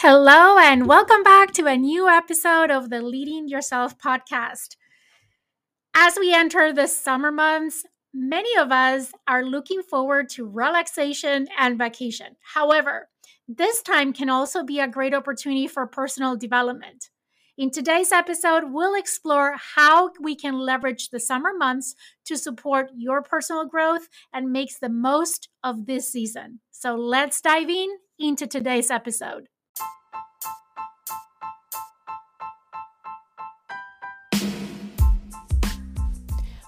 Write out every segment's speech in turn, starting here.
Hello, and welcome back to a new episode of the Leading Yourself podcast. As we enter the summer months, many of us are looking forward to relaxation and vacation. However, this time can also be a great opportunity for personal development. In today's episode, we'll explore how we can leverage the summer months to support your personal growth and makes the most of this season. So let's dive in into today's episode.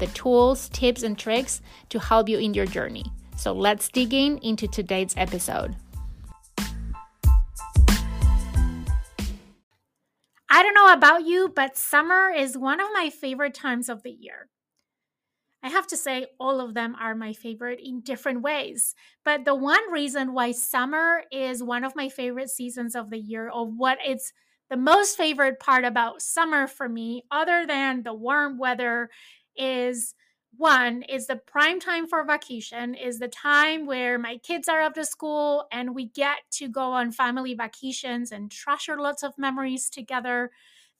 the tools, tips, and tricks to help you in your journey. So let's dig in into today's episode. I don't know about you, but summer is one of my favorite times of the year. I have to say, all of them are my favorite in different ways. But the one reason why summer is one of my favorite seasons of the year, or what it's the most favorite part about summer for me, other than the warm weather, is one is the prime time for vacation is the time where my kids are up to school and we get to go on family vacations and treasure lots of memories together.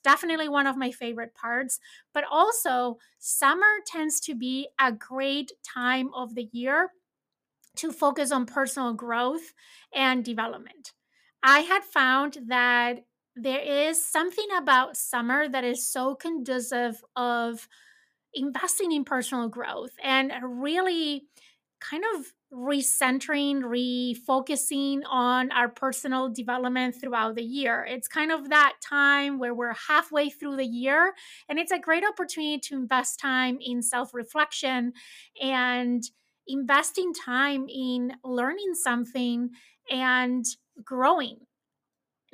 Definitely one of my favorite parts but also summer tends to be a great time of the year to focus on personal growth and development. I had found that there is something about summer that is so conducive of investing in personal growth and really kind of recentering, refocusing on our personal development throughout the year. It's kind of that time where we're halfway through the year, and it's a great opportunity to invest time in self reflection and investing time in learning something and growing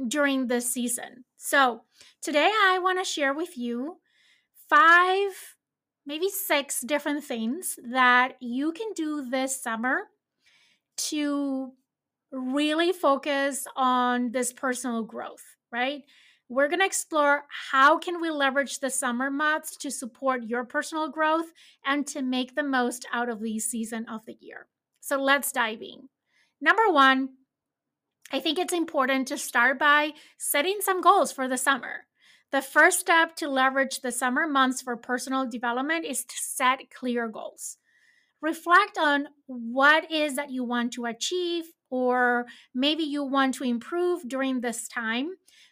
during this season. So, today I want to share with you five, maybe six different things that you can do this summer to really focus on this personal growth, right? We're going to explore how can we leverage the summer months to support your personal growth and to make the most out of the season of the year. So let's dive in. Number 1, I think it's important to start by setting some goals for the summer. The first step to leverage the summer months for personal development is to set clear goals. Reflect on what is that you want to achieve or maybe you want to improve during this time,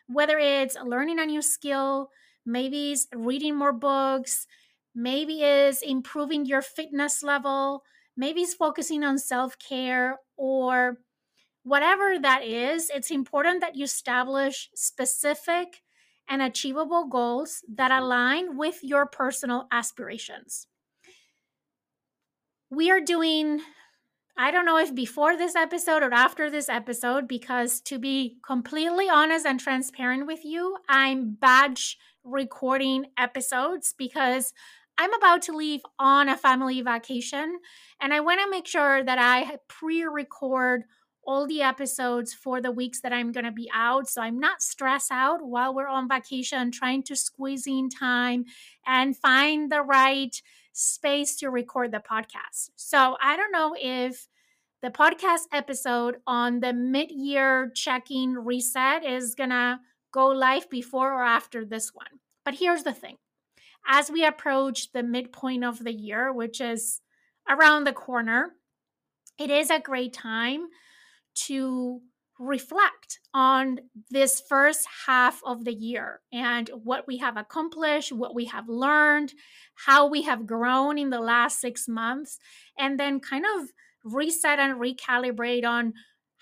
whether it's learning a new skill, maybe it's reading more books, maybe it's improving your fitness level, maybe it's focusing on self-care or whatever that is, it's important that you establish specific and achievable goals that mm-hmm. align with your personal aspirations. We are doing, I don't know if before this episode or after this episode, because to be completely honest and transparent with you, I'm batch recording episodes because I'm about to leave on a family vacation and I want to make sure that I pre record all the episodes for the weeks that I'm going to be out. So I'm not stressed out while we're on vacation, trying to squeeze in time and find the right space to record the podcast. So I don't know if the podcast episode on the mid year checking reset is going to go live before or after this one. But here's the thing as we approach the midpoint of the year, which is around the corner, it is a great time to reflect on this first half of the year and what we have accomplished, what we have learned, how we have grown in the last six months, and then kind of reset and recalibrate on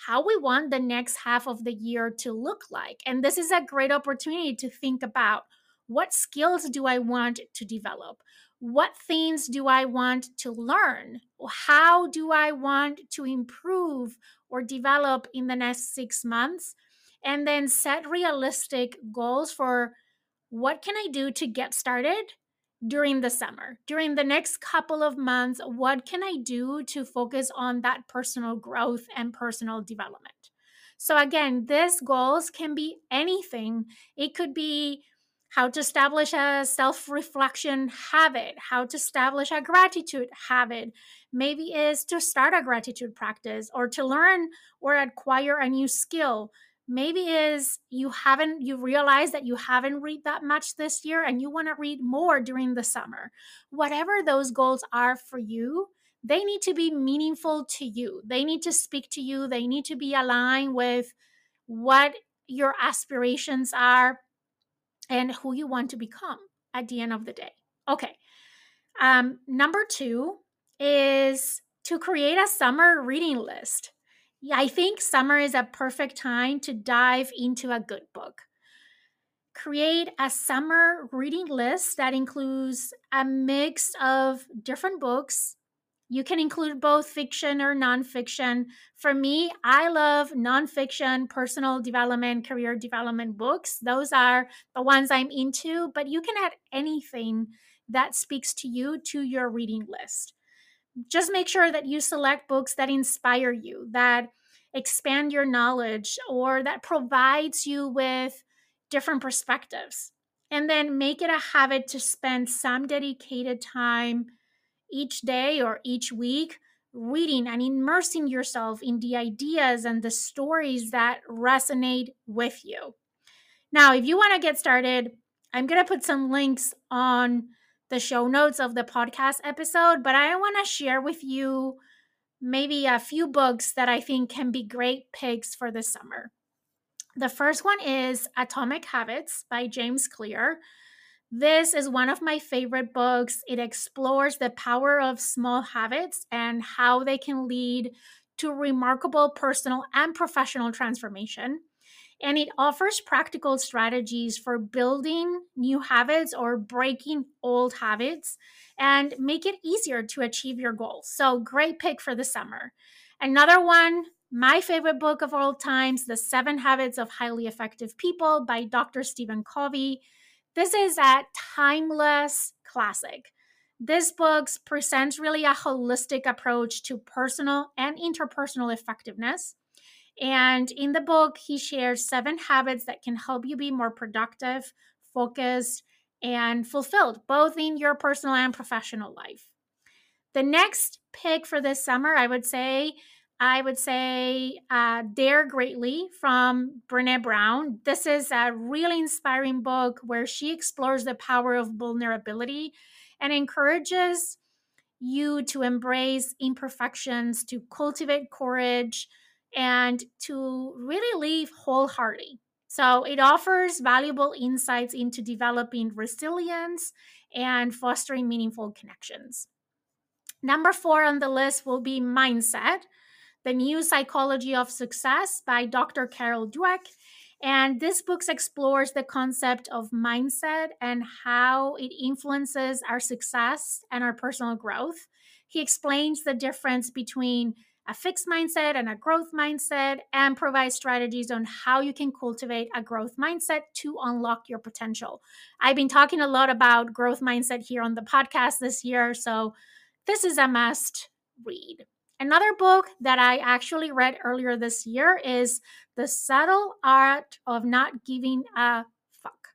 how we want the next half of the year to look like. And this is a great opportunity to think about what skills do I want to develop? what things do I want to learn? How do I want to improve or develop in the next six months? and then set realistic goals for what can I do to get started during the summer. During the next couple of months, what can I do to focus on that personal growth and personal development? So again, these goals can be anything. It could be how to establish a self reflection habit, how to establish a gratitude habit. Maybe is to start a gratitude practice or to learn or acquire a new skill. Maybe is you haven't you realize that you haven't read that much this year and you want to read more during the summer. Whatever those goals are for you, they need to be meaningful to you. They need to speak to you. They need to be aligned with what your aspirations are and who you want to become at the end of the day. Okay. Um, number two is to create a summer reading list. I think summer is a perfect time to dive into a good book. Create a summer reading list that includes a mix of different books you can include both fiction or nonfiction. For me, I love nonfiction, personal development, career development books. Those are the ones I'm into, but you can add anything that speaks to you to your reading list. Just make sure that you select books that inspire you, that expand your knowledge, or that provides you with different perspectives. And then make it a habit to spend some dedicated time each day or each week reading and immersing yourself in the ideas and the stories that resonate with you. Now, if you want to get started, I'm going to put some links on the show notes of the podcast episode, but I want to share with you maybe a few books that I think can be great picks for the summer. The first one is Atomic Habits by James Clear. This is one of my favorite books. It explores the power of small habits and how they can lead to remarkable personal and professional transformation. And it offers practical strategies for building new habits or breaking old habits and make it easier to achieve your goals. So, great pick for the summer. Another one, my favorite book of all times, The Seven Habits of Highly Effective People by Dr. Stephen Covey. This is a timeless classic. This book presents really a holistic approach to personal and interpersonal effectiveness. And in the book, he shares seven habits that can help you be more productive, focused, and fulfilled, both in your personal and professional life. The next pick for this summer, I would say, I would say uh, Dare Greatly from Brene Brown. This is a really inspiring book where she explores the power of vulnerability and encourages you to embrace imperfections, to cultivate courage, and to really live wholeheartedly. So it offers valuable insights into developing resilience and fostering meaningful connections. Number four on the list will be mindset the New Psychology of Success by Dr. Carol Dweck. And this book explores the concept of mindset and how it influences our success and our personal growth. He explains the difference between a fixed mindset and a growth mindset and provides strategies on how you can cultivate a growth mindset to unlock your potential. I've been talking a lot about growth mindset here on the podcast this year, so this is a must read. Another book that I actually read earlier this year is The Subtle Art of Not Giving a Fuck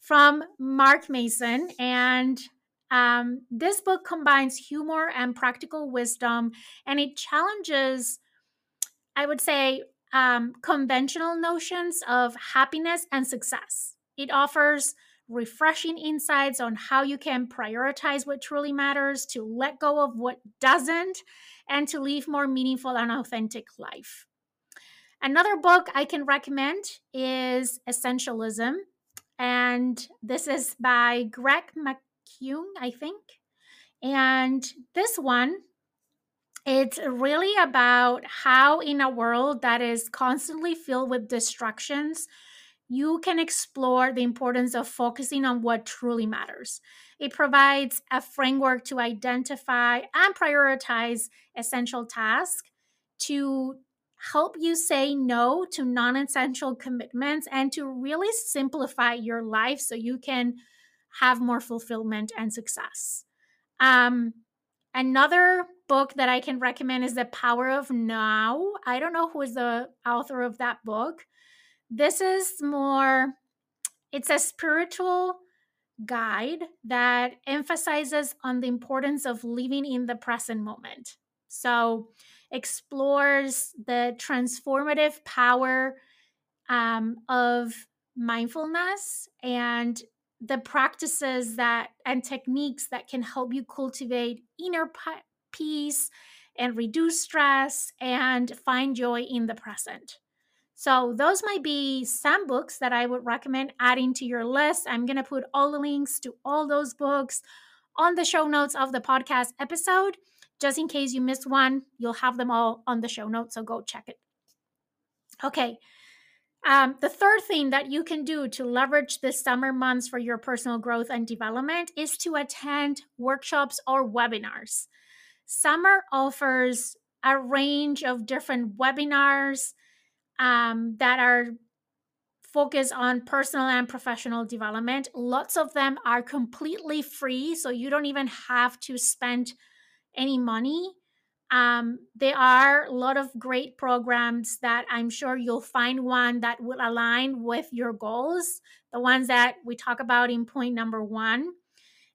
from Mark Manson. And um, this book combines humor and practical wisdom, and it challenges, I would say, um, conventional notions of happiness and success. It offers refreshing insights on how you can prioritize what truly matters, to let go of what doesn't, and to live more meaningful and authentic life. Another book I can recommend is Essentialism, and this is by Greg McKeown, I think. And this one, it's really about how, in a world that is constantly filled with distractions, you can explore the importance of focusing on what truly matters. It provides a framework to identify and prioritize essential tasks to help you say no to non essential commitments and to really simplify your life so you can have more fulfillment and success. Um, another book that I can recommend is The Power of Now. I don't know who is the author of that book. This is more, it's a spiritual guide that emphasizes on the importance of living in the present moment. So, explores the transformative power um, of mindfulness and the practices that and techniques that can help you cultivate inner peace and reduce stress and find joy in the present. So, those might be some books that I would recommend adding to your list. I'm going to put all the links to all those books on the show notes of the podcast episode. Just in case you missed one, you'll have them all on the show notes. So, go check it. Okay. Um, the third thing that you can do to leverage the summer months for your personal growth and development is to attend workshops or webinars. Summer offers a range of different webinars um, that are focused on personal and professional development. Lots of them are completely free, so you don't even have to spend any money. Um, there are a lot of great programs that I'm sure you'll find one that will align with your goals, the ones that we talk about in point number one.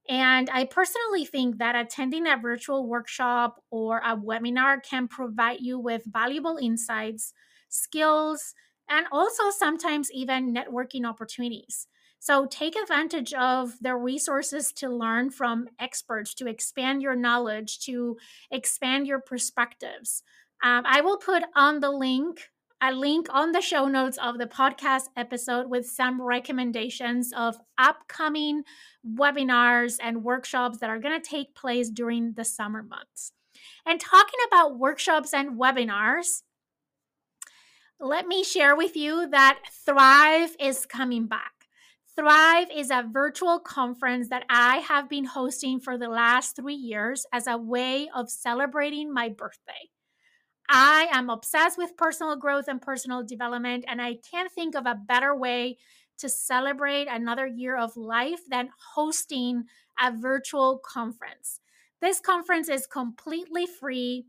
And I personally think that attending a virtual workshop or a webinar can provide you with valuable insights skills, and also sometimes even networking opportunities. So take advantage of the resources to learn from experts, to expand your knowledge, to expand your perspectives. Um, I will put on the link a link on the show notes of the podcast episode with some recommendations of upcoming webinars and workshops that are going to take place during the summer months. And talking about workshops and webinars, let me share with you that Thrive is coming back. Thrive is a virtual conference that I have been hosting for the last three years as a way of celebrating my birthday. I am obsessed with personal growth and personal development, and I can't think of a better way to celebrate another year of life than hosting a virtual conference. This conference is completely free.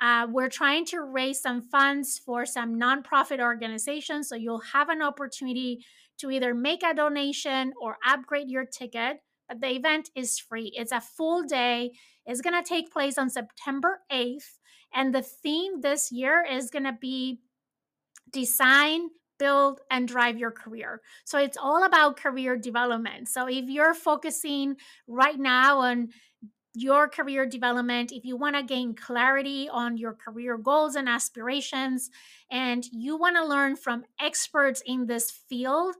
Uh, we're trying to raise some funds for some nonprofit organizations. So you'll have an opportunity to either make a donation or upgrade your ticket. But the event is free, it's a full day. It's going to take place on September 8th. And the theme this year is going to be design, build, and drive your career. So it's all about career development. So if you're focusing right now on your career development, if you want to gain clarity on your career goals and aspirations, and you want to learn from experts in this field,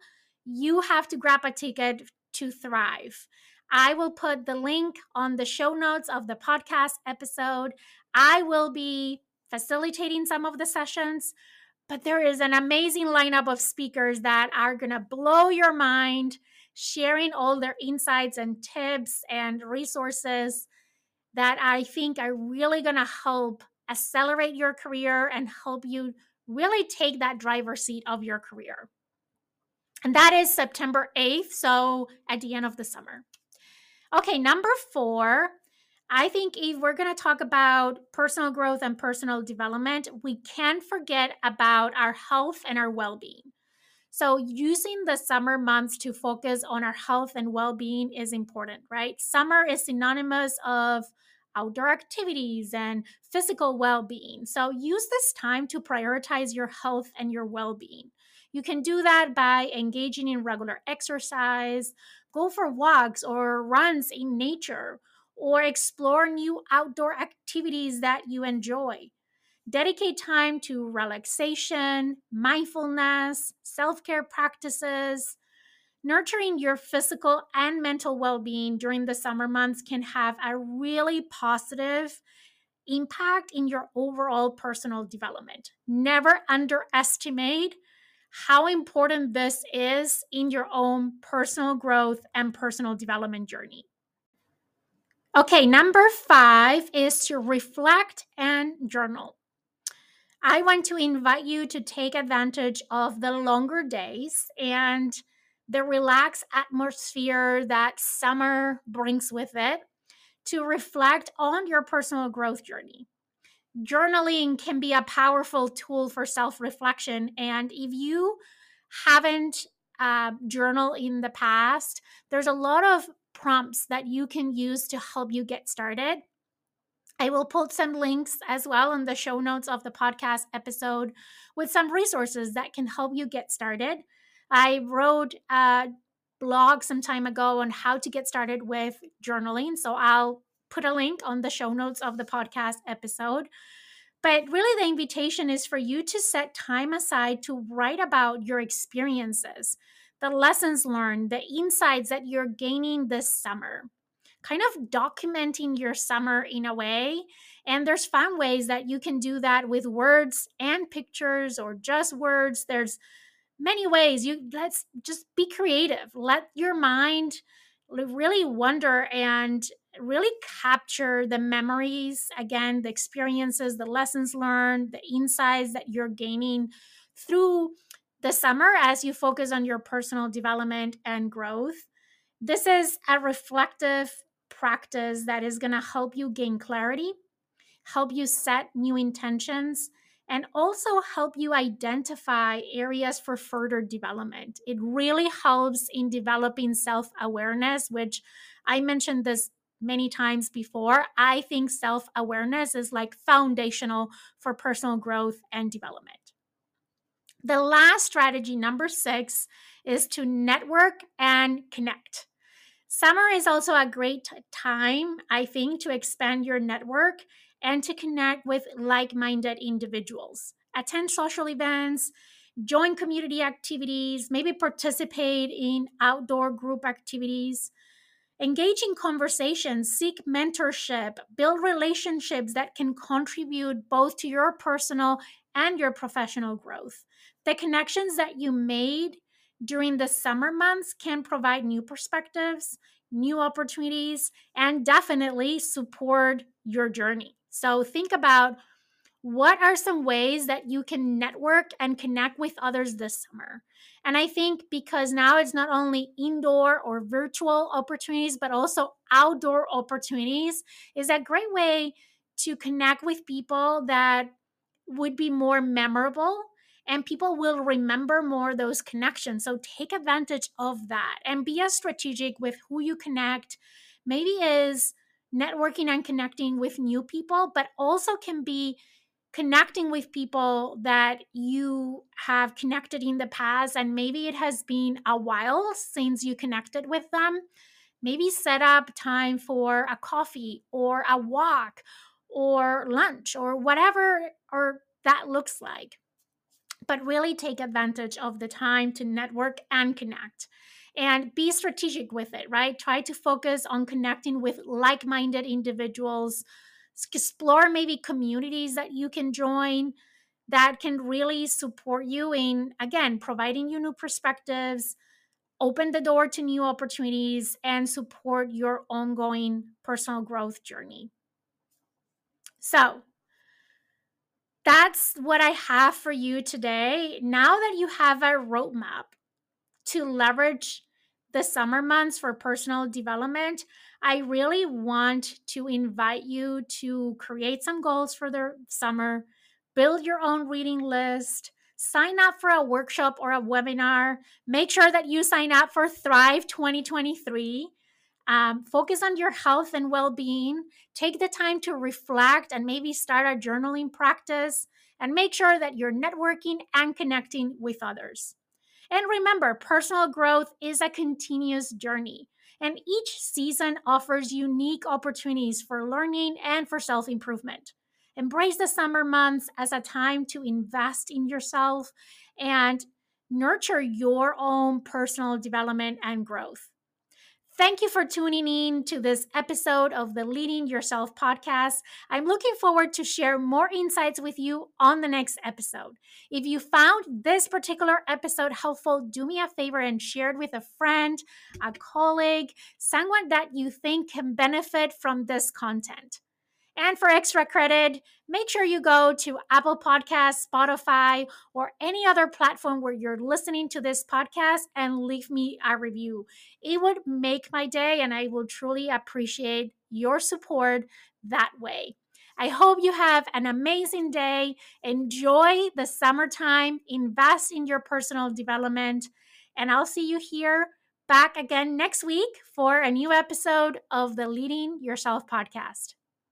you have to grab a ticket to thrive. I will put the link on the show notes of the podcast episode. I will be facilitating some of the sessions, but there is an amazing lineup of speakers that are going to blow your mind sharing all their insights and tips and resources that I think are really going to help accelerate your career and help you really take that driver's seat of your career. And that is September 8th, so at the end of the summer. Okay, number four, I think if we're going to talk about personal growth and personal development, we can't forget about our health and our well being. So, using the summer months to focus on our health and well being is important, right? Summer is synonymous of outdoor activities and physical well being. So, use this time to prioritize your health and your well being. You can do that by engaging in regular exercise, go for walks or runs in nature, or explore new outdoor activities that you enjoy. Dedicate time to relaxation, mindfulness, self care practices. Nurturing your physical and mental well being during the summer months can have a really positive impact in your overall personal development. Never underestimate how important this is in your own personal growth and personal development journey. Okay, number five is to reflect and journal. I want to invite you to take advantage of the longer days and the relaxed atmosphere that summer brings with it to reflect on your personal growth journey. Journaling can be a powerful tool for self reflection. And if you haven't uh, journaled in the past, there's a lot of prompts that you can use to help you get started. I will put some links as well in the show notes of the podcast episode with some resources that can help you get started. I wrote a blog some time ago on how to get started with journaling. So I'll put a link on the show notes of the podcast episode. But really, the invitation is for you to set time aside to write about your experiences, the lessons learned, the insights that you're gaining this summer kind of documenting your summer in a way. And there's fun ways that you can do that with words and pictures or just words. There's many ways. You let's just be creative. Let your mind really wonder and really capture the memories again, the experiences, the lessons learned, the insights that you're gaining through the summer as you focus on your personal development and growth. This is a reflective practice that is going to help you gain clarity, help you set new intentions, and also help you identify areas for further development. It really helps in developing self awareness, which I mentioned this many times before. I think self awareness is like foundational for personal growth and development. The last strategy, number six, is to network and connect. Summer is also a great time, I think, to expand your network and to connect with like minded individuals. Attend social events, join community activities, maybe participate in outdoor group activities. Engage in conversations, seek mentorship, build relationships that can contribute both to your personal and your professional growth. The connections that you made during the summer months can provide new perspectives, new opportunities, and definitely support your journey. So think about what are some ways that you can network and connect with others this summer. And I think because now it's not only indoor or virtual opportunities, but also outdoor opportunities, is a great way to connect with people that would be more memorable and people will remember more those connections. So take advantage of that and be as strategic with who you connect. Maybe is networking and connecting with new people, but also can be connecting with people that you have connected in the past and maybe it has been a while since you connected with them. Maybe set up time for a coffee or a walk or lunch or whatever or that looks like but really take advantage of the time to network and connect and be strategic with it, right? Try to focus on connecting with like minded individuals. Explore maybe communities that you can join that can really support you in, again, providing you new perspectives, open the door to new opportunities, and support your ongoing personal growth journey. So, that's what I have for you today. Now that you have a roadmap to leverage the summer months for personal development, I really want to invite you to create some goals for the summer, build your own reading list, sign up for a workshop or a webinar. Make sure that you sign up for Thrive 2023. Um, focus on your health and well being. Take the time to reflect and maybe start a journaling practice and make sure that you're networking and connecting with others. And remember, personal growth is a continuous journey, and each season offers unique opportunities for learning and for self improvement. Embrace the summer months as a time to invest in yourself and nurture your own personal development and growth. Thank you for tuning in to this episode of the Leading Yourself podcast. I'm looking forward to share more insights with you on the next episode. If you found this particular episode helpful, do me a favor and share it with a friend, a colleague, someone that you think can benefit from this content. And for extra credit, make sure you go to Apple Podcasts, Spotify, or any other platform where you're listening to this podcast and leave me a review. It would make my day, and I will truly appreciate your support that way. I hope you have an amazing day. Enjoy the summertime, invest in your personal development, and I'll see you here back again next week for a new episode of the Leading Yourself podcast.